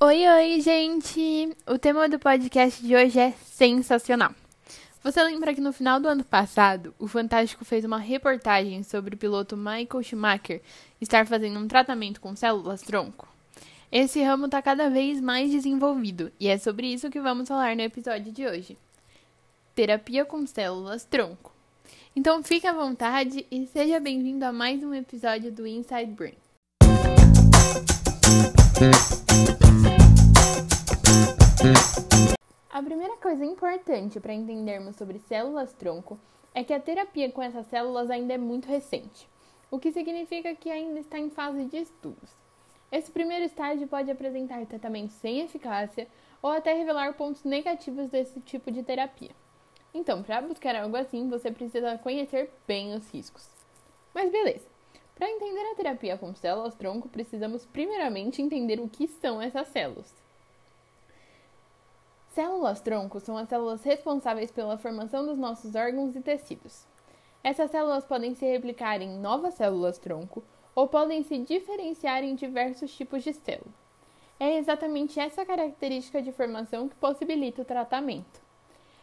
Oi, gente! O tema do podcast de hoje é sensacional. Você lembra que no final do ano passado, o Fantástico fez uma reportagem sobre o piloto Michael Schumacher estar fazendo um tratamento com células tronco? Esse ramo está cada vez mais desenvolvido e é sobre isso que vamos falar no episódio de hoje. Terapia com células tronco. Então fique à vontade e seja bem-vindo a mais um episódio do Inside Brain. Coisa importante para entendermos sobre células tronco é que a terapia com essas células ainda é muito recente, o que significa que ainda está em fase de estudos. Esse primeiro estágio pode apresentar tratamento sem eficácia ou até revelar pontos negativos desse tipo de terapia. Então, para buscar algo assim, você precisa conhecer bem os riscos. Mas beleza. Para entender a terapia com células tronco, precisamos primeiramente entender o que são essas células. Células tronco são as células responsáveis pela formação dos nossos órgãos e tecidos. Essas células podem se replicar em novas células tronco ou podem se diferenciar em diversos tipos de célula. É exatamente essa característica de formação que possibilita o tratamento.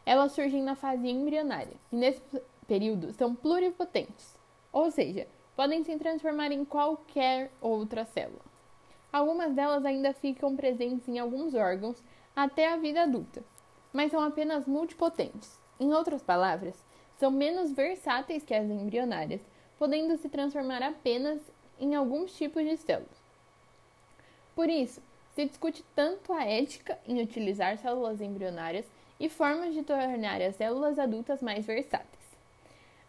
Elas surgem na fase embrionária e, nesse período, são pluripotentes, ou seja, podem se transformar em qualquer outra célula. Algumas delas ainda ficam presentes em alguns órgãos até a vida adulta, mas são apenas multipotentes. Em outras palavras, são menos versáteis que as embrionárias, podendo se transformar apenas em alguns tipos de células. Por isso, se discute tanto a ética em utilizar células embrionárias e formas de tornar as células adultas mais versáteis.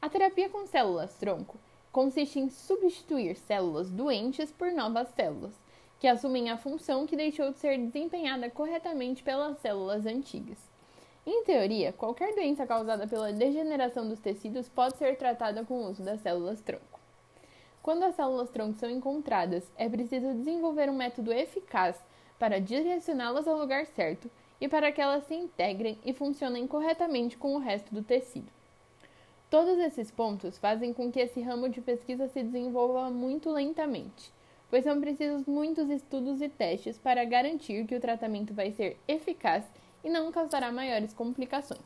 A terapia com células tronco consiste em substituir células doentes por novas células, que assumem a função que deixou de ser desempenhada corretamente pelas células antigas. Em teoria, qualquer doença causada pela degeneração dos tecidos pode ser tratada com o uso das células tronco. Quando as células tronco são encontradas, é preciso desenvolver um método eficaz para direcioná-las ao lugar certo e para que elas se integrem e funcionem corretamente com o resto do tecido. Todos esses pontos fazem com que esse ramo de pesquisa se desenvolva muito lentamente, pois são precisos muitos estudos e testes para garantir que o tratamento vai ser eficaz e não causará maiores complicações.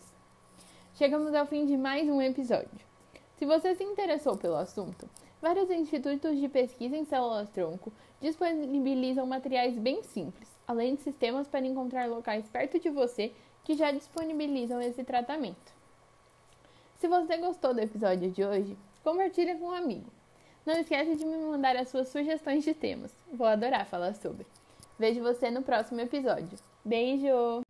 Chegamos ao fim de mais um episódio. Se você se interessou pelo assunto, vários institutos de pesquisa em células-tronco disponibilizam materiais bem simples, além de sistemas para encontrar locais perto de você que já disponibilizam esse tratamento. Se você gostou do episódio de hoje, compartilhe com um amigo. Não esquece de me mandar as suas sugestões de temas. Vou adorar falar sobre. Vejo você no próximo episódio. Beijo!